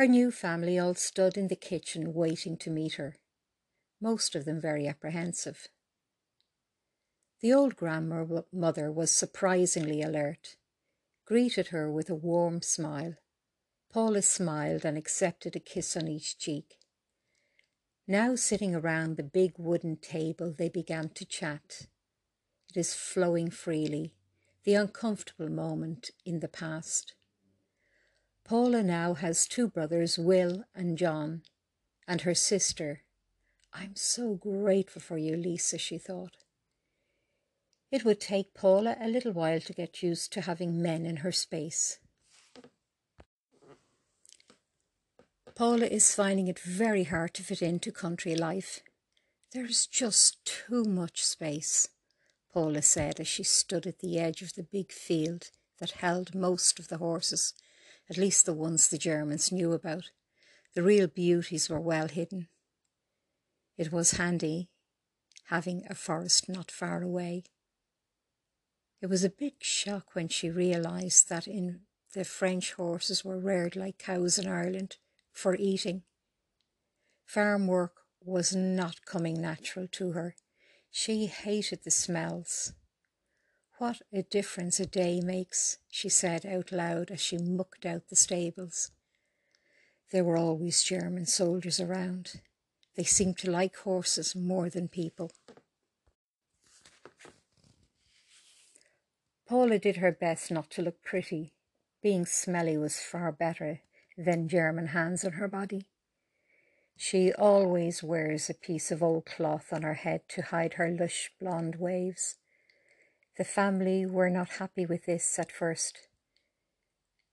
Her new family all stood in the kitchen waiting to meet her, most of them very apprehensive. The old grandmother was surprisingly alert, greeted her with a warm smile. Paula smiled and accepted a kiss on each cheek. Now sitting around the big wooden table, they began to chat. It is flowing freely, the uncomfortable moment in the past. Paula now has two brothers, Will and John, and her sister. I'm so grateful for you, Lisa, she thought. It would take Paula a little while to get used to having men in her space. Paula is finding it very hard to fit into country life. There's just too much space, Paula said as she stood at the edge of the big field that held most of the horses at least the ones the Germans knew about. The real beauties were well hidden. It was handy having a forest not far away. It was a big shock when she realised that in the French horses were reared like cows in Ireland for eating. Farm work was not coming natural to her. She hated the smells. What a difference a day makes, she said out loud as she mucked out the stables. There were always German soldiers around. They seemed to like horses more than people. Paula did her best not to look pretty. Being smelly was far better than German hands on her body. She always wears a piece of old cloth on her head to hide her lush blonde waves. The family were not happy with this at first.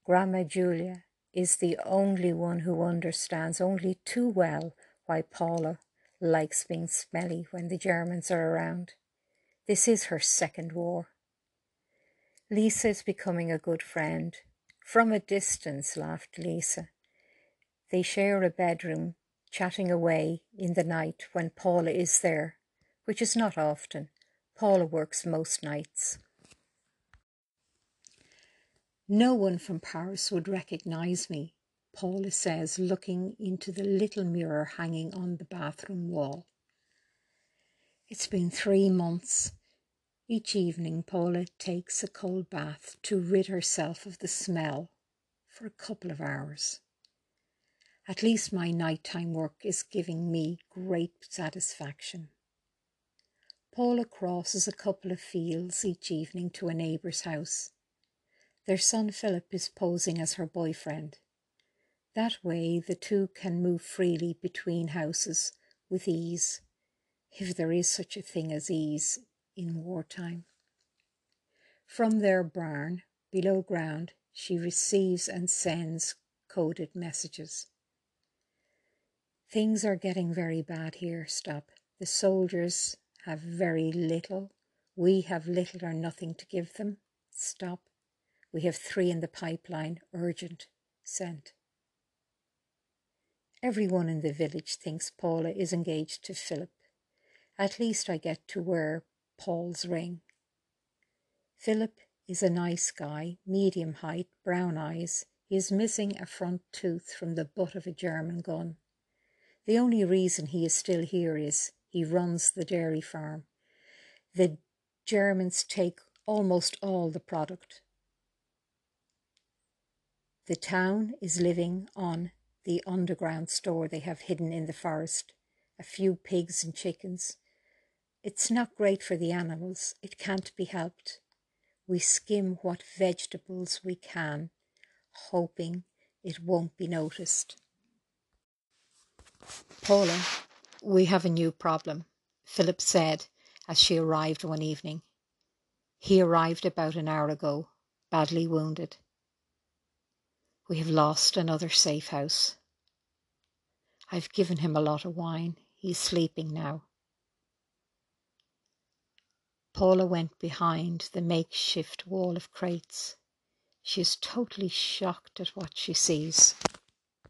Grandma Julia is the only one who understands only too well why Paula likes being smelly when the Germans are around. This is her second war. Lisa is becoming a good friend. From a distance, laughed Lisa. They share a bedroom, chatting away in the night when Paula is there, which is not often. Paula works most nights. No one from Paris would recognize me, Paula says, looking into the little mirror hanging on the bathroom wall. It's been three months. Each evening, Paula takes a cold bath to rid herself of the smell for a couple of hours. At least my nighttime work is giving me great satisfaction. Paula crosses a couple of fields each evening to a neighbour's house. Their son Philip is posing as her boyfriend. That way, the two can move freely between houses with ease, if there is such a thing as ease in wartime. From their barn, below ground, she receives and sends coded messages. Things are getting very bad here. Stop. The soldiers have very little. We have little or nothing to give them. Stop. We have three in the pipeline. Urgent. Sent. Everyone in the village thinks Paula is engaged to Philip. At least I get to wear Paul's ring. Philip is a nice guy, medium height, brown eyes. He is missing a front tooth from the butt of a German gun. The only reason he is still here is he runs the dairy farm. The Germans take almost all the product. The town is living on the underground store they have hidden in the forest, a few pigs and chickens. It's not great for the animals, it can't be helped. We skim what vegetables we can, hoping it won't be noticed. Paula we have a new problem, Philip said as she arrived one evening. He arrived about an hour ago, badly wounded. We have lost another safe house. I've given him a lot of wine. He's sleeping now. Paula went behind the makeshift wall of crates. She is totally shocked at what she sees.